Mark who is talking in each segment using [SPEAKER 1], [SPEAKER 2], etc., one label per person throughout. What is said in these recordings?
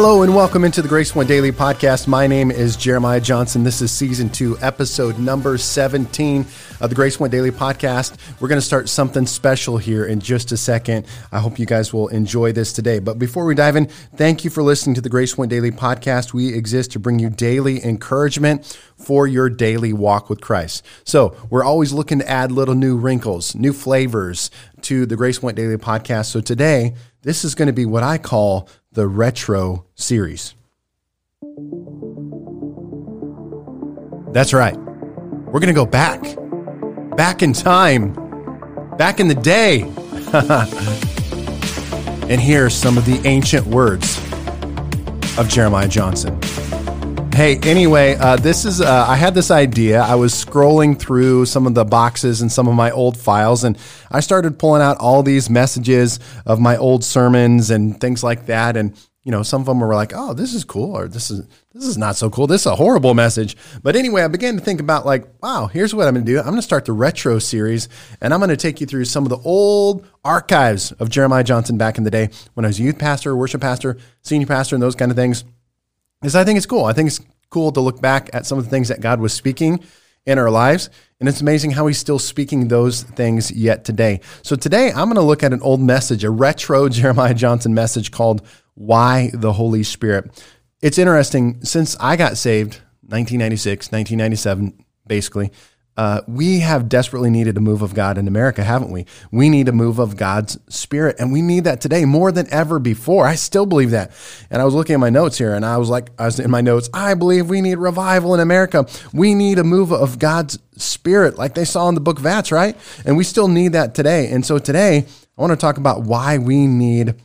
[SPEAKER 1] Hello and welcome into the Grace Point Daily podcast. My name is Jeremiah Johnson. This is season two, episode number 17 of the Grace Point Daily podcast. We're going to start something special here in just a second. I hope you guys will enjoy this today. But before we dive in, thank you for listening to the Grace Point Daily podcast. We exist to bring you daily encouragement for your daily walk with Christ. So we're always looking to add little new wrinkles, new flavors to the Grace Point Daily podcast. So today, this is going to be what I call the retro series. That's right. We're going to go back, back in time, back in the day, and hear some of the ancient words of Jeremiah Johnson. Hey, anyway, uh, this is, uh, I had this idea. I was scrolling through some of the boxes and some of my old files, and I started pulling out all these messages of my old sermons and things like that. And, you know, some of them were like, oh, this is cool, or this is, this is not so cool. This is a horrible message. But anyway, I began to think about, like, wow, here's what I'm going to do. I'm going to start the retro series, and I'm going to take you through some of the old archives of Jeremiah Johnson back in the day when I was a youth pastor, worship pastor, senior pastor, and those kind of things is I think it's cool. I think it's cool to look back at some of the things that God was speaking in our lives. And it's amazing how he's still speaking those things yet today. So today I'm going to look at an old message, a retro Jeremiah Johnson message called Why the Holy Spirit. It's interesting. Since I got saved, 1996, 1997, basically, uh, we have desperately needed a move of God in America, haven't we? We need a move of God's Spirit, and we need that today more than ever before. I still believe that. And I was looking at my notes here, and I was like, I was in my notes, I believe we need revival in America. We need a move of God's Spirit, like they saw in the book of Acts, right? And we still need that today. And so today, I want to talk about why we need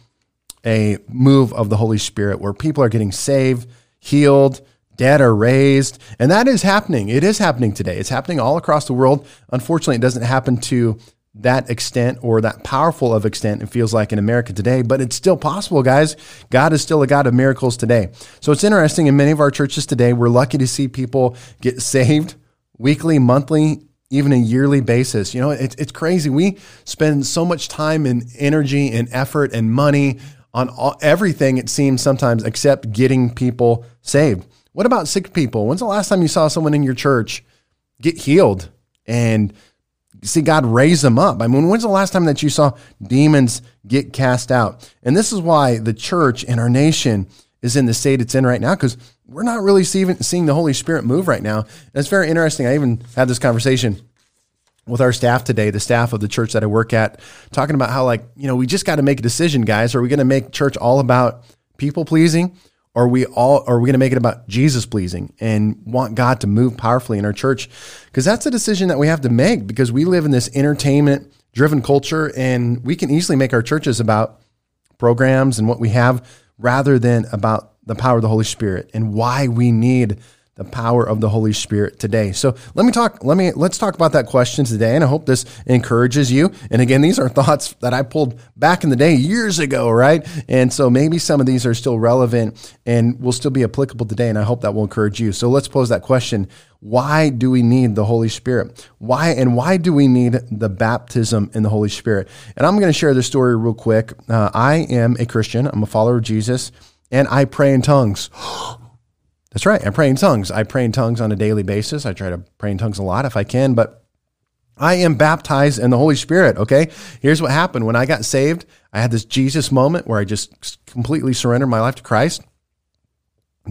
[SPEAKER 1] a move of the Holy Spirit where people are getting saved, healed, dead are raised. And that is happening. It is happening today. It's happening all across the world. Unfortunately, it doesn't happen to that extent or that powerful of extent it feels like in America today, but it's still possible, guys. God is still a God of miracles today. So it's interesting in many of our churches today, we're lucky to see people get saved weekly, monthly, even a yearly basis. You know, it's, it's crazy. We spend so much time and energy and effort and money on all, everything, it seems sometimes, except getting people saved. What about sick people? When's the last time you saw someone in your church get healed and see God raise them up? I mean, when's the last time that you saw demons get cast out? And this is why the church in our nation is in the state it's in right now because we're not really seeing, seeing the Holy Spirit move right now. And it's very interesting. I even had this conversation with our staff today, the staff of the church that I work at, talking about how, like, you know, we just got to make a decision, guys. Are we going to make church all about people pleasing? Are we all are we going to make it about Jesus pleasing and want God to move powerfully in our church? Because that's a decision that we have to make because we live in this entertainment driven culture and we can easily make our churches about programs and what we have rather than about the power of the Holy Spirit and why we need the power of the Holy Spirit today. So let me talk, let me, let's talk about that question today. And I hope this encourages you. And again, these are thoughts that I pulled back in the day years ago, right? And so maybe some of these are still relevant and will still be applicable today. And I hope that will encourage you. So let's pose that question. Why do we need the Holy Spirit? Why and why do we need the baptism in the Holy Spirit? And I'm going to share this story real quick. Uh, I am a Christian. I'm a follower of Jesus and I pray in tongues. That's right. I pray in tongues. I pray in tongues on a daily basis. I try to pray in tongues a lot if I can, but I am baptized in the Holy Spirit. Okay. Here's what happened. When I got saved, I had this Jesus moment where I just completely surrendered my life to Christ.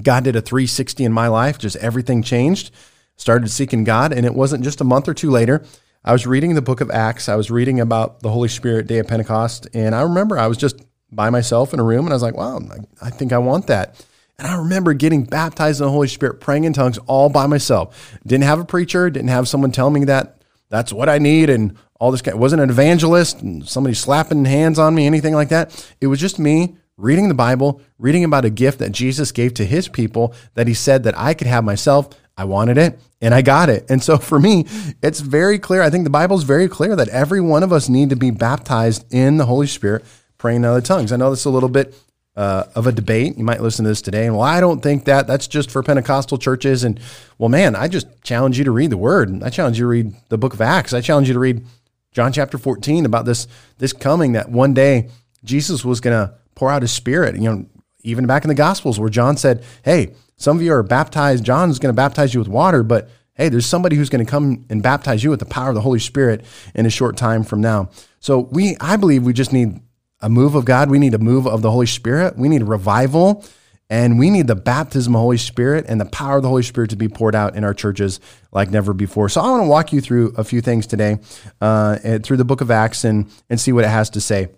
[SPEAKER 1] God did a 360 in my life. Just everything changed. Started seeking God. And it wasn't just a month or two later. I was reading the book of Acts. I was reading about the Holy Spirit day of Pentecost. And I remember I was just by myself in a room and I was like, wow, I think I want that. And I remember getting baptized in the Holy Spirit, praying in tongues all by myself. Didn't have a preacher, didn't have someone tell me that that's what I need and all this. Kind. It wasn't an evangelist and somebody slapping hands on me, anything like that. It was just me reading the Bible, reading about a gift that Jesus gave to his people that he said that I could have myself. I wanted it and I got it. And so for me, it's very clear. I think the Bible is very clear that every one of us need to be baptized in the Holy Spirit, praying in other tongues. I know this is a little bit uh, of a debate. You might listen to this today, and well, I don't think that that's just for Pentecostal churches. And well, man, I just challenge you to read the Word. I challenge you to read the Book of Acts. I challenge you to read John chapter fourteen about this this coming that one day Jesus was going to pour out His Spirit. You know, even back in the Gospels where John said, Hey, some of you are baptized. John's going to baptize you with water, but hey, there's somebody who's going to come and baptize you with the power of the Holy Spirit in a short time from now. So we, I believe we just need a move of God. We need a move of the Holy Spirit. We need revival. And we need the baptism of the Holy Spirit and the power of the Holy Spirit to be poured out in our churches like never before. So I want to walk you through a few things today uh, through the book of Acts and, and see what it has to say.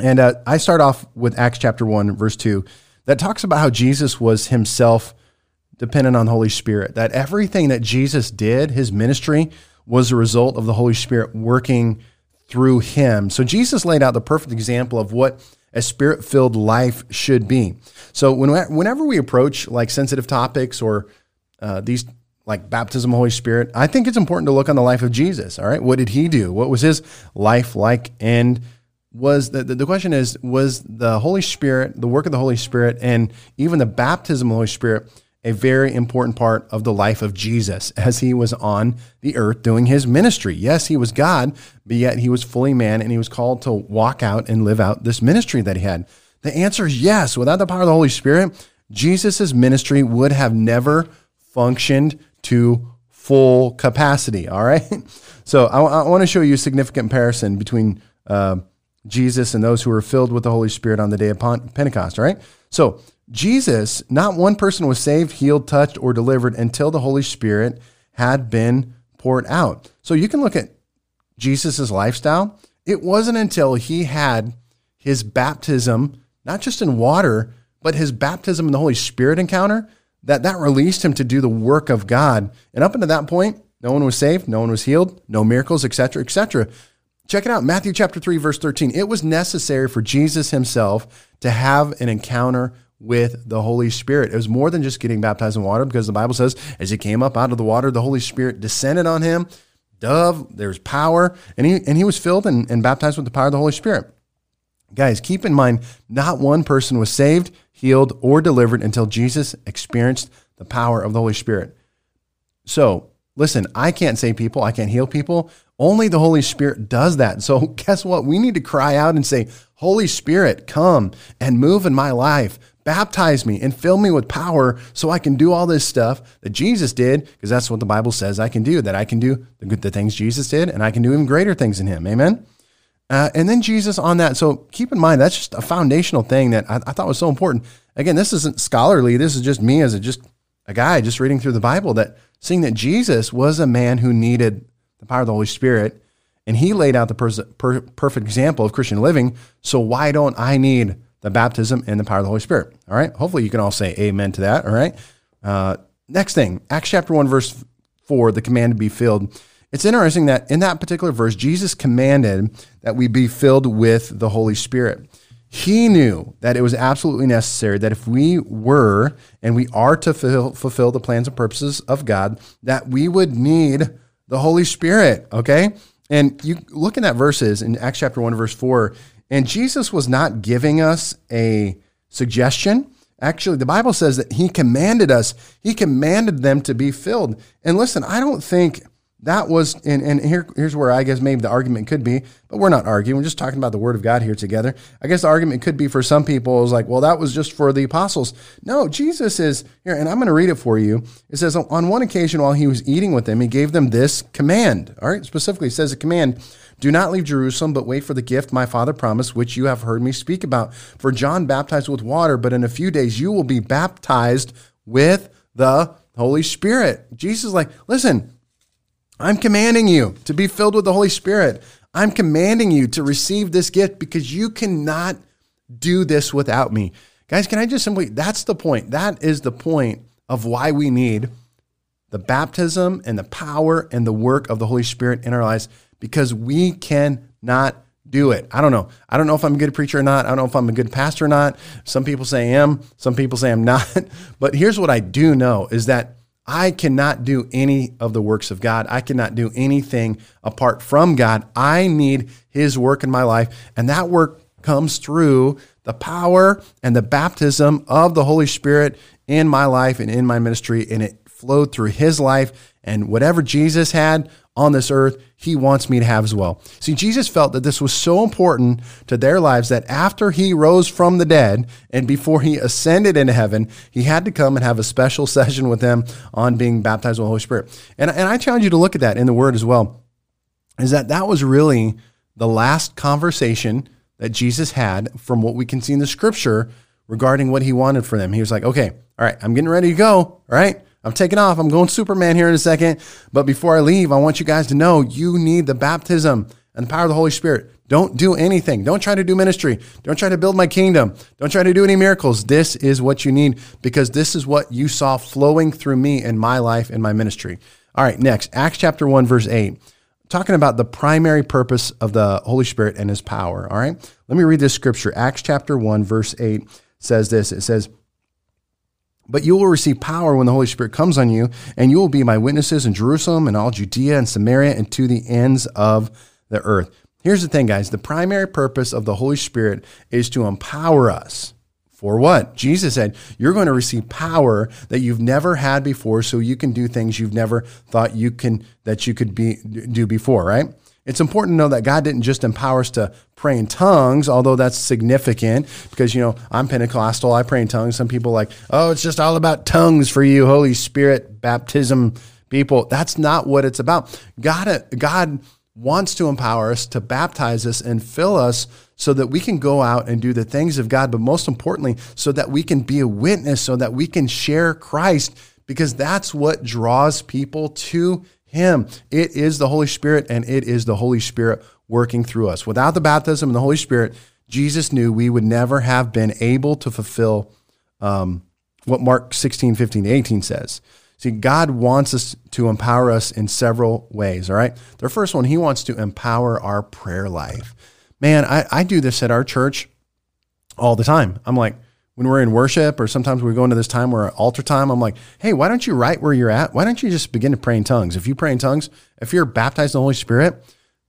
[SPEAKER 1] And uh, I start off with Acts chapter 1, verse 2, that talks about how Jesus was himself dependent on the Holy Spirit, that everything that Jesus did, his ministry, was a result of the Holy Spirit working through him. So Jesus laid out the perfect example of what a spirit filled life should be. So when, whenever we approach like sensitive topics or uh, these like baptism of the Holy Spirit, I think it's important to look on the life of Jesus. All right. What did he do? What was his life like? And was the, the question is, was the Holy Spirit, the work of the Holy Spirit, and even the baptism of the Holy Spirit a very important part of the life of Jesus as he was on the earth doing his ministry. Yes, he was God, but yet he was fully man and he was called to walk out and live out this ministry that he had. The answer is yes. Without the power of the Holy Spirit, Jesus' ministry would have never functioned to full capacity. All right. So I, I want to show you a significant comparison between uh, Jesus and those who were filled with the Holy Spirit on the day of Pentecost. All right. So Jesus, not one person was saved, healed, touched, or delivered until the Holy Spirit had been poured out. So you can look at Jesus' lifestyle. It wasn't until he had his baptism, not just in water, but his baptism in the Holy Spirit encounter, that that released him to do the work of God. And up until that point, no one was saved, no one was healed, no miracles, etc., etc. Check it out, Matthew chapter 3 verse 13. It was necessary for Jesus himself to have an encounter with the Holy Spirit. It was more than just getting baptized in water because the Bible says as he came up out of the water, the Holy Spirit descended on him. Dove, there's power, and he and he was filled and, and baptized with the power of the Holy Spirit. Guys, keep in mind, not one person was saved, healed, or delivered until Jesus experienced the power of the Holy Spirit. So, listen, I can't save people, I can't heal people. Only the Holy Spirit does that. So, guess what? We need to cry out and say, Holy Spirit, come and move in my life baptize me and fill me with power so I can do all this stuff that Jesus did, because that's what the Bible says I can do, that I can do the the things Jesus did, and I can do even greater things than him. Amen. Uh, and then Jesus on that. So keep in mind, that's just a foundational thing that I, I thought was so important. Again, this isn't scholarly. This is just me as a, just a guy just reading through the Bible that seeing that Jesus was a man who needed the power of the Holy Spirit and he laid out the per- per- perfect example of Christian living. So why don't I need the baptism and the power of the Holy Spirit. All right. Hopefully you can all say amen to that. All right. Uh, next thing, Acts chapter 1, verse 4, the command to be filled. It's interesting that in that particular verse, Jesus commanded that we be filled with the Holy Spirit. He knew that it was absolutely necessary that if we were and we are to fulfill, fulfill the plans and purposes of God, that we would need the Holy Spirit. Okay. And you look in that verses in Acts chapter 1, verse 4, and Jesus was not giving us a suggestion. Actually, the Bible says that he commanded us, he commanded them to be filled. And listen, I don't think that was, and, and here, here's where I guess maybe the argument could be, but we're not arguing. We're just talking about the word of God here together. I guess the argument could be for some people is like, well, that was just for the apostles. No, Jesus is here, and I'm going to read it for you. It says, on one occasion while he was eating with them, he gave them this command. All right, specifically, it says a command do not leave Jerusalem, but wait for the gift my father promised, which you have heard me speak about. For John baptized with water, but in a few days you will be baptized with the Holy Spirit. Jesus is like, listen, I'm commanding you to be filled with the Holy Spirit. I'm commanding you to receive this gift because you cannot do this without me. Guys, can I just simply, that's the point. That is the point of why we need the baptism and the power and the work of the Holy Spirit in our lives because we cannot do it. I don't know. I don't know if I'm a good preacher or not. I don't know if I'm a good pastor or not. Some people say I am, some people say I'm not. But here's what I do know is that I cannot do any of the works of God. I cannot do anything apart from God. I need his work in my life, and that work comes through the power and the baptism of the Holy Spirit in my life and in my ministry and it flowed through his life and whatever Jesus had on this earth, he wants me to have as well. See, Jesus felt that this was so important to their lives that after he rose from the dead and before he ascended into heaven, he had to come and have a special session with them on being baptized with the Holy Spirit. And, and I challenge you to look at that in the Word as well, is that that was really the last conversation that Jesus had from what we can see in the scripture regarding what he wanted for them. He was like, okay, all right, I'm getting ready to go. All right. I'm taking off. I'm going Superman here in a second. But before I leave, I want you guys to know you need the baptism and the power of the Holy Spirit. Don't do anything. Don't try to do ministry. Don't try to build my kingdom. Don't try to do any miracles. This is what you need because this is what you saw flowing through me in my life and my ministry. All right, next, Acts chapter 1, verse 8 talking about the primary purpose of the Holy Spirit and his power. All right. Let me read this scripture. Acts chapter 1, verse 8 says this it says, But you will receive power when the Holy Spirit comes on you, and you will be my witnesses in Jerusalem and all Judea and Samaria and to the ends of the earth. Here's the thing, guys the primary purpose of the Holy Spirit is to empower us for what? Jesus said, You're going to receive power that you've never had before, so you can do things you've never thought you can that you could be do before, right? It's important to know that God didn't just empower us to pray in tongues, although that's significant because, you know, I'm Pentecostal, I pray in tongues. Some people like, oh, it's just all about tongues for you, Holy Spirit, baptism people. That's not what it's about. God, uh, God wants to empower us to baptize us and fill us so that we can go out and do the things of God, but most importantly, so that we can be a witness, so that we can share Christ, because that's what draws people to Him. It is the Holy Spirit, and it is the Holy Spirit working through us. Without the baptism of the Holy Spirit, Jesus knew we would never have been able to fulfill um, what Mark 16, 15 18 says. See, God wants us to empower us in several ways, all right? The first one, He wants to empower our prayer life man, I, I do this at our church all the time. I'm like, when we're in worship or sometimes we go into this time where altar time, I'm like, hey, why don't you write where you're at? Why don't you just begin to pray in tongues? If you pray in tongues, if you're baptized in the Holy Spirit,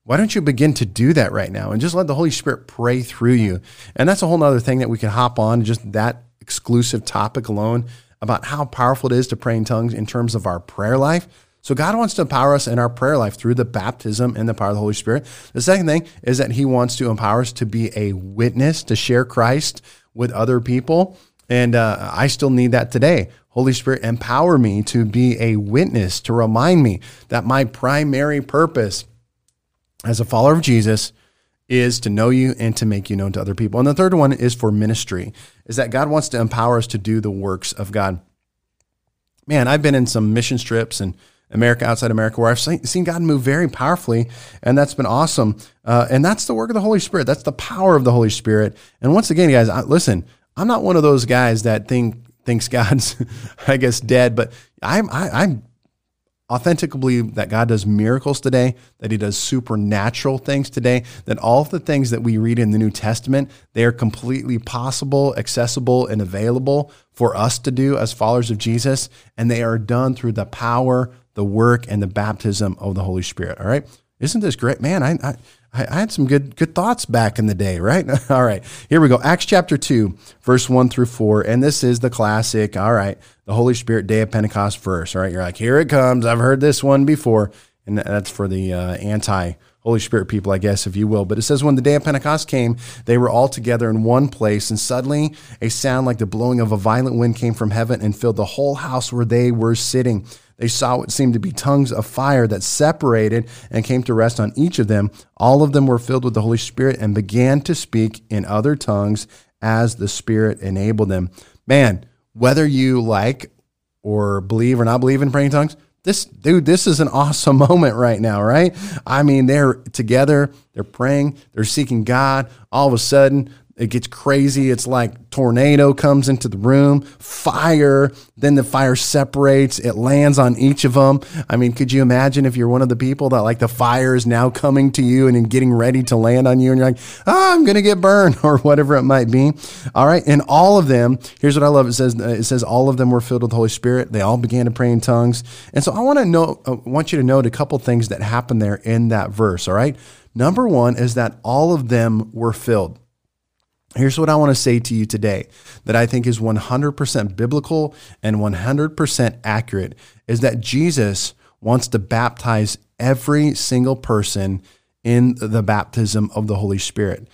[SPEAKER 1] why don't you begin to do that right now and just let the Holy Spirit pray through you? And that's a whole other thing that we can hop on, just that exclusive topic alone about how powerful it is to pray in tongues in terms of our prayer life. So God wants to empower us in our prayer life through the baptism and the power of the Holy Spirit. The second thing is that He wants to empower us to be a witness, to share Christ with other people. And uh, I still need that today. Holy Spirit, empower me to be a witness, to remind me that my primary purpose as a follower of Jesus is to know you and to make you known to other people. And the third one is for ministry, is that God wants to empower us to do the works of God. Man, I've been in some mission trips and America outside America, where I've seen God move very powerfully, and that's been awesome. Uh, and that's the work of the Holy Spirit. That's the power of the Holy Spirit. And once again, guys, I, listen, I'm not one of those guys that think thinks God's, I guess, dead, but I'm I, I'm authentically believe that God does miracles today, that He does supernatural things today, that all of the things that we read in the New Testament, they are completely possible, accessible, and available for us to do as followers of Jesus. And they are done through the power, the work, and the baptism of the Holy Spirit. All right. Isn't this great? Man, I, I I, had some good good thoughts back in the day, right? all right, here we go. Acts chapter two, verse one through four, and this is the classic. All right, the Holy Spirit Day of Pentecost verse. All right, you're like, here it comes. I've heard this one before, and that's for the uh, anti Holy Spirit people, I guess, if you will. But it says, when the day of Pentecost came, they were all together in one place, and suddenly a sound like the blowing of a violent wind came from heaven and filled the whole house where they were sitting. They saw what seemed to be tongues of fire that separated and came to rest on each of them. All of them were filled with the Holy Spirit and began to speak in other tongues as the Spirit enabled them. Man, whether you like or believe or not believe in praying tongues, this dude, this is an awesome moment right now, right? I mean, they're together, they're praying, they're seeking God. All of a sudden, it gets crazy. It's like tornado comes into the room, fire, then the fire separates, it lands on each of them. I mean, could you imagine if you're one of the people that like the fire is now coming to you and getting ready to land on you and you're like, "Oh, I'm going to get burned" or whatever it might be. All right, and all of them, here's what I love. It says it says all of them were filled with the Holy Spirit. They all began to pray in tongues. And so I want to know I want you to note a couple things that happened there in that verse, all right? Number 1 is that all of them were filled. Here's what I want to say to you today that I think is 100% biblical and 100% accurate is that Jesus wants to baptize every single person in the baptism of the Holy Spirit.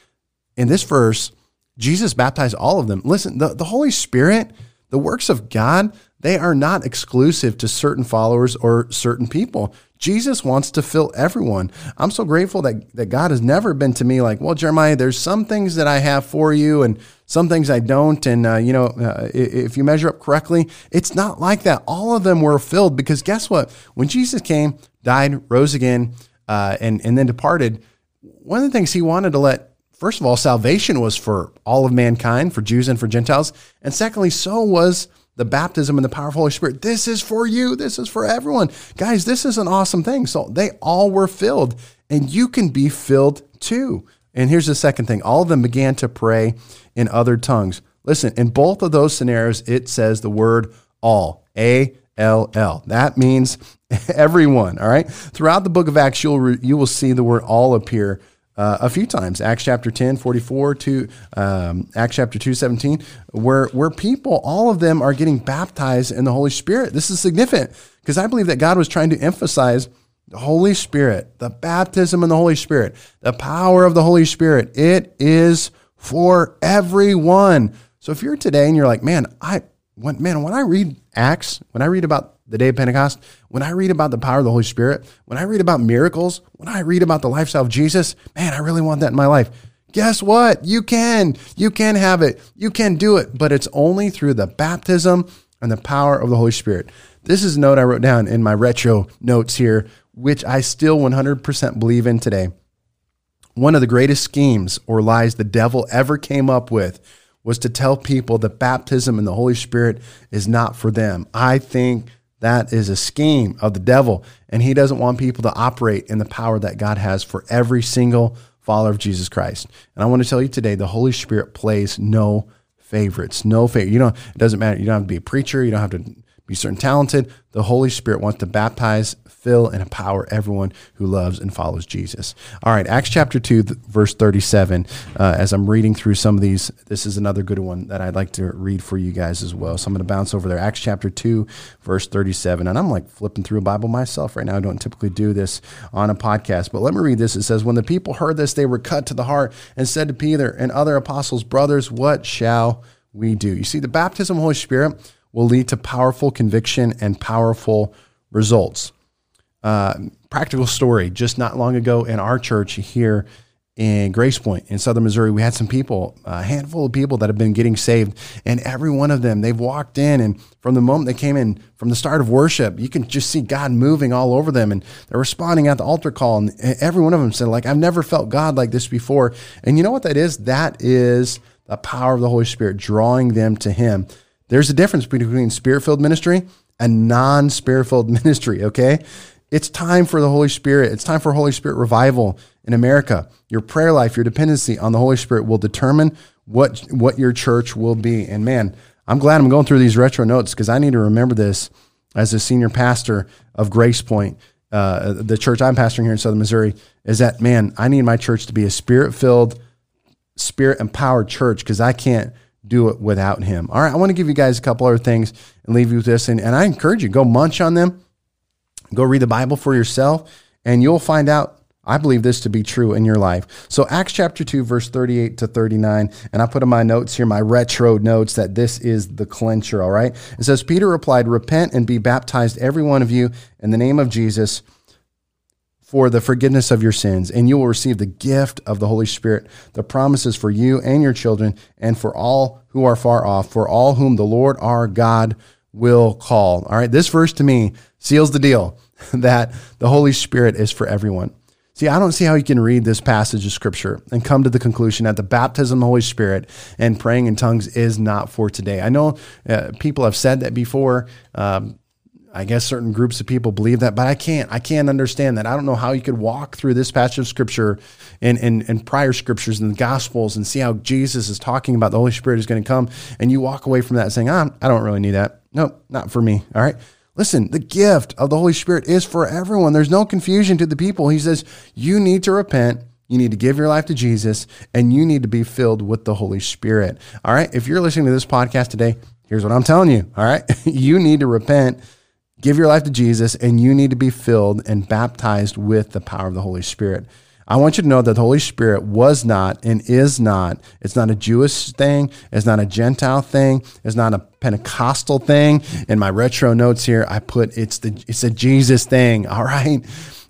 [SPEAKER 1] In this verse, Jesus baptized all of them. Listen, the, the Holy Spirit, the works of God, they are not exclusive to certain followers or certain people. Jesus wants to fill everyone. I'm so grateful that, that God has never been to me like, well, Jeremiah, there's some things that I have for you and some things I don't. And, uh, you know, uh, if you measure up correctly, it's not like that. All of them were filled because guess what? When Jesus came, died, rose again, uh, and, and then departed, one of the things he wanted to let first of all, salvation was for all of mankind, for Jews and for Gentiles. And secondly, so was the baptism and the power of the Holy Spirit. This is for you. This is for everyone. Guys, this is an awesome thing. So they all were filled, and you can be filled too. And here's the second thing all of them began to pray in other tongues. Listen, in both of those scenarios, it says the word all, A L L. That means everyone, all right? Throughout the book of Acts, you'll, you will see the word all appear uh, a few times. Acts chapter 10, 44 to um, Acts chapter 2, 17, where, where people, all of them are getting baptized in the Holy Spirit. This is significant because I believe that God was trying to emphasize the Holy Spirit, the baptism in the Holy Spirit, the power of the Holy Spirit. It is for everyone. So if you're today and you're like, man, I, when, man, when I read Acts, when I read about the day of Pentecost, when I read about the power of the Holy Spirit, when I read about miracles, when I read about the lifestyle of Jesus, man, I really want that in my life. Guess what? You can. You can have it. You can do it, but it's only through the baptism and the power of the Holy Spirit. This is a note I wrote down in my retro notes here, which I still 100% believe in today. One of the greatest schemes or lies the devil ever came up with was to tell people that baptism in the Holy Spirit is not for them. I think that is a scheme of the devil. And he doesn't want people to operate in the power that God has for every single follower of Jesus Christ. And I want to tell you today the Holy Spirit plays no favorites. No favor. You don't, it doesn't matter. You don't have to be a preacher. You don't have to be certain talented. The Holy Spirit wants to baptize, fill, and empower everyone who loves and follows Jesus. All right, Acts chapter 2, verse 37. Uh, as I'm reading through some of these, this is another good one that I'd like to read for you guys as well. So I'm going to bounce over there. Acts chapter 2, verse 37. And I'm like flipping through a Bible myself right now. I don't typically do this on a podcast, but let me read this. It says, When the people heard this, they were cut to the heart and said to Peter and other apostles, Brothers, what shall we do? You see, the baptism of the Holy Spirit will lead to powerful conviction and powerful results. Uh, practical story just not long ago in our church here in Grace Point in southern Missouri, we had some people, a handful of people that have been getting saved. And every one of them, they've walked in, and from the moment they came in, from the start of worship, you can just see God moving all over them. And they're responding at the altar call. And every one of them said, like, I've never felt God like this before. And you know what that is? That is the power of the Holy Spirit drawing them to Him. There's a difference between spirit filled ministry and non spirit filled ministry, okay? It's time for the Holy Spirit. It's time for Holy Spirit revival in America. Your prayer life, your dependency on the Holy Spirit will determine what what your church will be. And man, I'm glad I'm going through these retro notes because I need to remember this as a senior pastor of Grace Point, uh, the church I'm pastoring here in Southern Missouri. Is that man? I need my church to be a spirit filled, spirit empowered church because I can't do it without him. All right, I want to give you guys a couple other things and leave you with this. And, and I encourage you, go munch on them, go read the Bible for yourself, and you'll find out. I believe this to be true in your life. So, Acts chapter 2, verse 38 to 39, and I put in my notes here, my retro notes, that this is the clincher, all right? It says, Peter replied, Repent and be baptized, every one of you, in the name of Jesus for the forgiveness of your sins, and you will receive the gift of the Holy Spirit. The promises for you and your children, and for all who are far off, for all whom the Lord our God will call. All right, this verse to me seals the deal that the Holy Spirit is for everyone. See, I don't see how you can read this passage of scripture and come to the conclusion that the baptism of the Holy Spirit and praying in tongues is not for today. I know uh, people have said that before. Um, I guess certain groups of people believe that, but I can't. I can't understand that. I don't know how you could walk through this passage of scripture and, and, and prior scriptures and the gospels and see how Jesus is talking about the Holy Spirit is going to come, and you walk away from that saying, ah, I don't really need that. No, not for me. All right. Listen, the gift of the Holy Spirit is for everyone. There's no confusion to the people. He says, you need to repent. You need to give your life to Jesus and you need to be filled with the Holy Spirit. All right. If you're listening to this podcast today, here's what I'm telling you. All right. you need to repent give your life to Jesus, and you need to be filled and baptized with the power of the Holy Spirit. I want you to know that the Holy Spirit was not and is not. It's not a Jewish thing. It's not a Gentile thing. It's not a Pentecostal thing. In my retro notes here, I put it's the it's a Jesus thing. All right.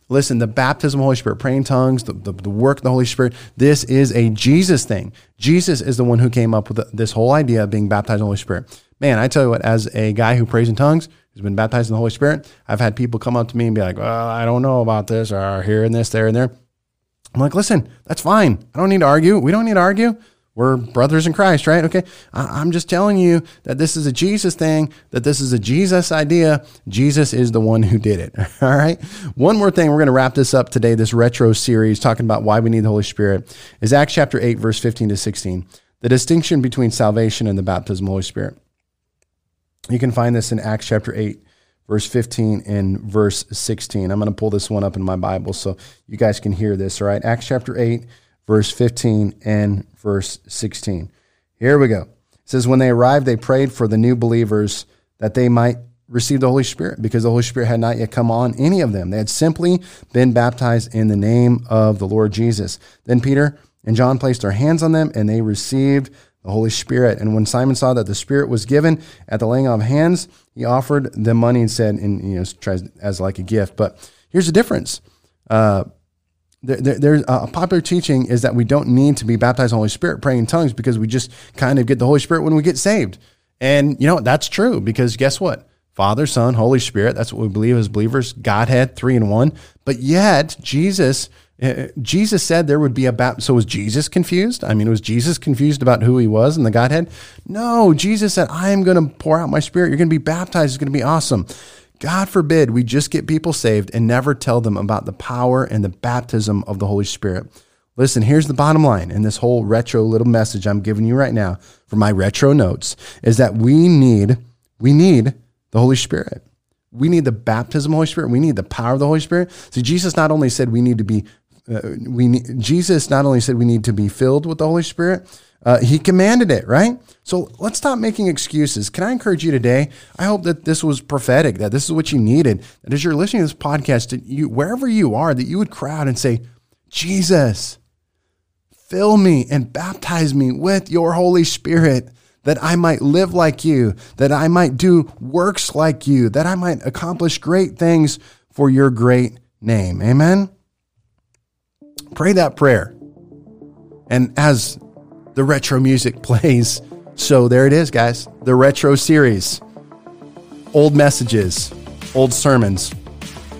[SPEAKER 1] Listen, the baptism of the Holy Spirit, praying tongues, the, the, the, work of the Holy Spirit, this is a Jesus thing. Jesus is the one who came up with this whole idea of being baptized in the Holy Spirit. Man, I tell you what, as a guy who prays in tongues, who's been baptized in the Holy Spirit, I've had people come up to me and be like, well, I don't know about this, or here and this, there and there. I'm like, listen, that's fine. I don't need to argue. We don't need to argue. We're brothers in Christ, right? Okay. I'm just telling you that this is a Jesus thing, that this is a Jesus idea. Jesus is the one who did it. All right. One more thing. We're going to wrap this up today, this retro series talking about why we need the Holy Spirit is Acts chapter 8, verse 15 to 16. The distinction between salvation and the baptism of the Holy Spirit. You can find this in Acts chapter 8, verse 15 and verse 16. I'm going to pull this one up in my Bible so you guys can hear this, all right? Acts chapter 8, verse 15 and verse 16. Here we go. It says, When they arrived, they prayed for the new believers that they might receive the Holy Spirit because the Holy Spirit had not yet come on any of them. They had simply been baptized in the name of the Lord Jesus. Then Peter and John placed their hands on them and they received the Holy Spirit. And when Simon saw that the Spirit was given at the laying on of hands, he offered them money and said, and you know, tries as like a gift. But here's the difference. Uh, there, there, there's a popular teaching is that we don't need to be baptized in the Holy Spirit, praying in tongues, because we just kind of get the Holy Spirit when we get saved. And you know that's true because guess what? Father, Son, Holy Spirit. That's what we believe as believers. Godhead, three in one. But yet Jesus uh, Jesus said there would be a baptism. So was Jesus confused? I mean, was Jesus confused about who he was and the Godhead? No, Jesus said, I am going to pour out my spirit. You're going to be baptized. It's going to be awesome. God forbid we just get people saved and never tell them about the power and the baptism of the Holy Spirit. Listen, here's the bottom line in this whole retro little message I'm giving you right now for my retro notes is that we need, we need the Holy Spirit. We need the baptism of the Holy Spirit. We need the power of the Holy Spirit. See, Jesus not only said we need to be uh, we Jesus not only said we need to be filled with the Holy Spirit, uh, he commanded it, right? So let's stop making excuses. Can I encourage you today? I hope that this was prophetic, that this is what you needed, that as you're listening to this podcast, you, wherever you are, that you would crowd and say, Jesus, fill me and baptize me with your Holy Spirit that I might live like you, that I might do works like you, that I might accomplish great things for your great name. Amen. Pray that prayer. And as the retro music plays, so there it is, guys. The retro series. Old messages, old sermons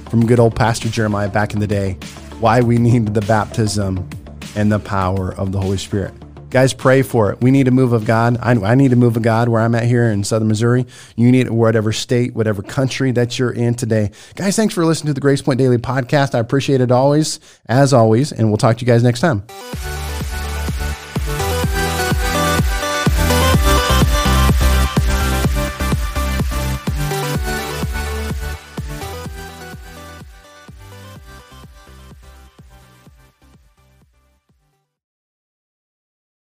[SPEAKER 1] from good old Pastor Jeremiah back in the day. Why we need the baptism and the power of the Holy Spirit. Guys, pray for it. We need a move of God. I, I, need a move of God where I'm at here in Southern Missouri. You need it whatever state, whatever country that you're in today. Guys, thanks for listening to the Grace Point Daily Podcast. I appreciate it always, as always, and we'll talk to you guys next time.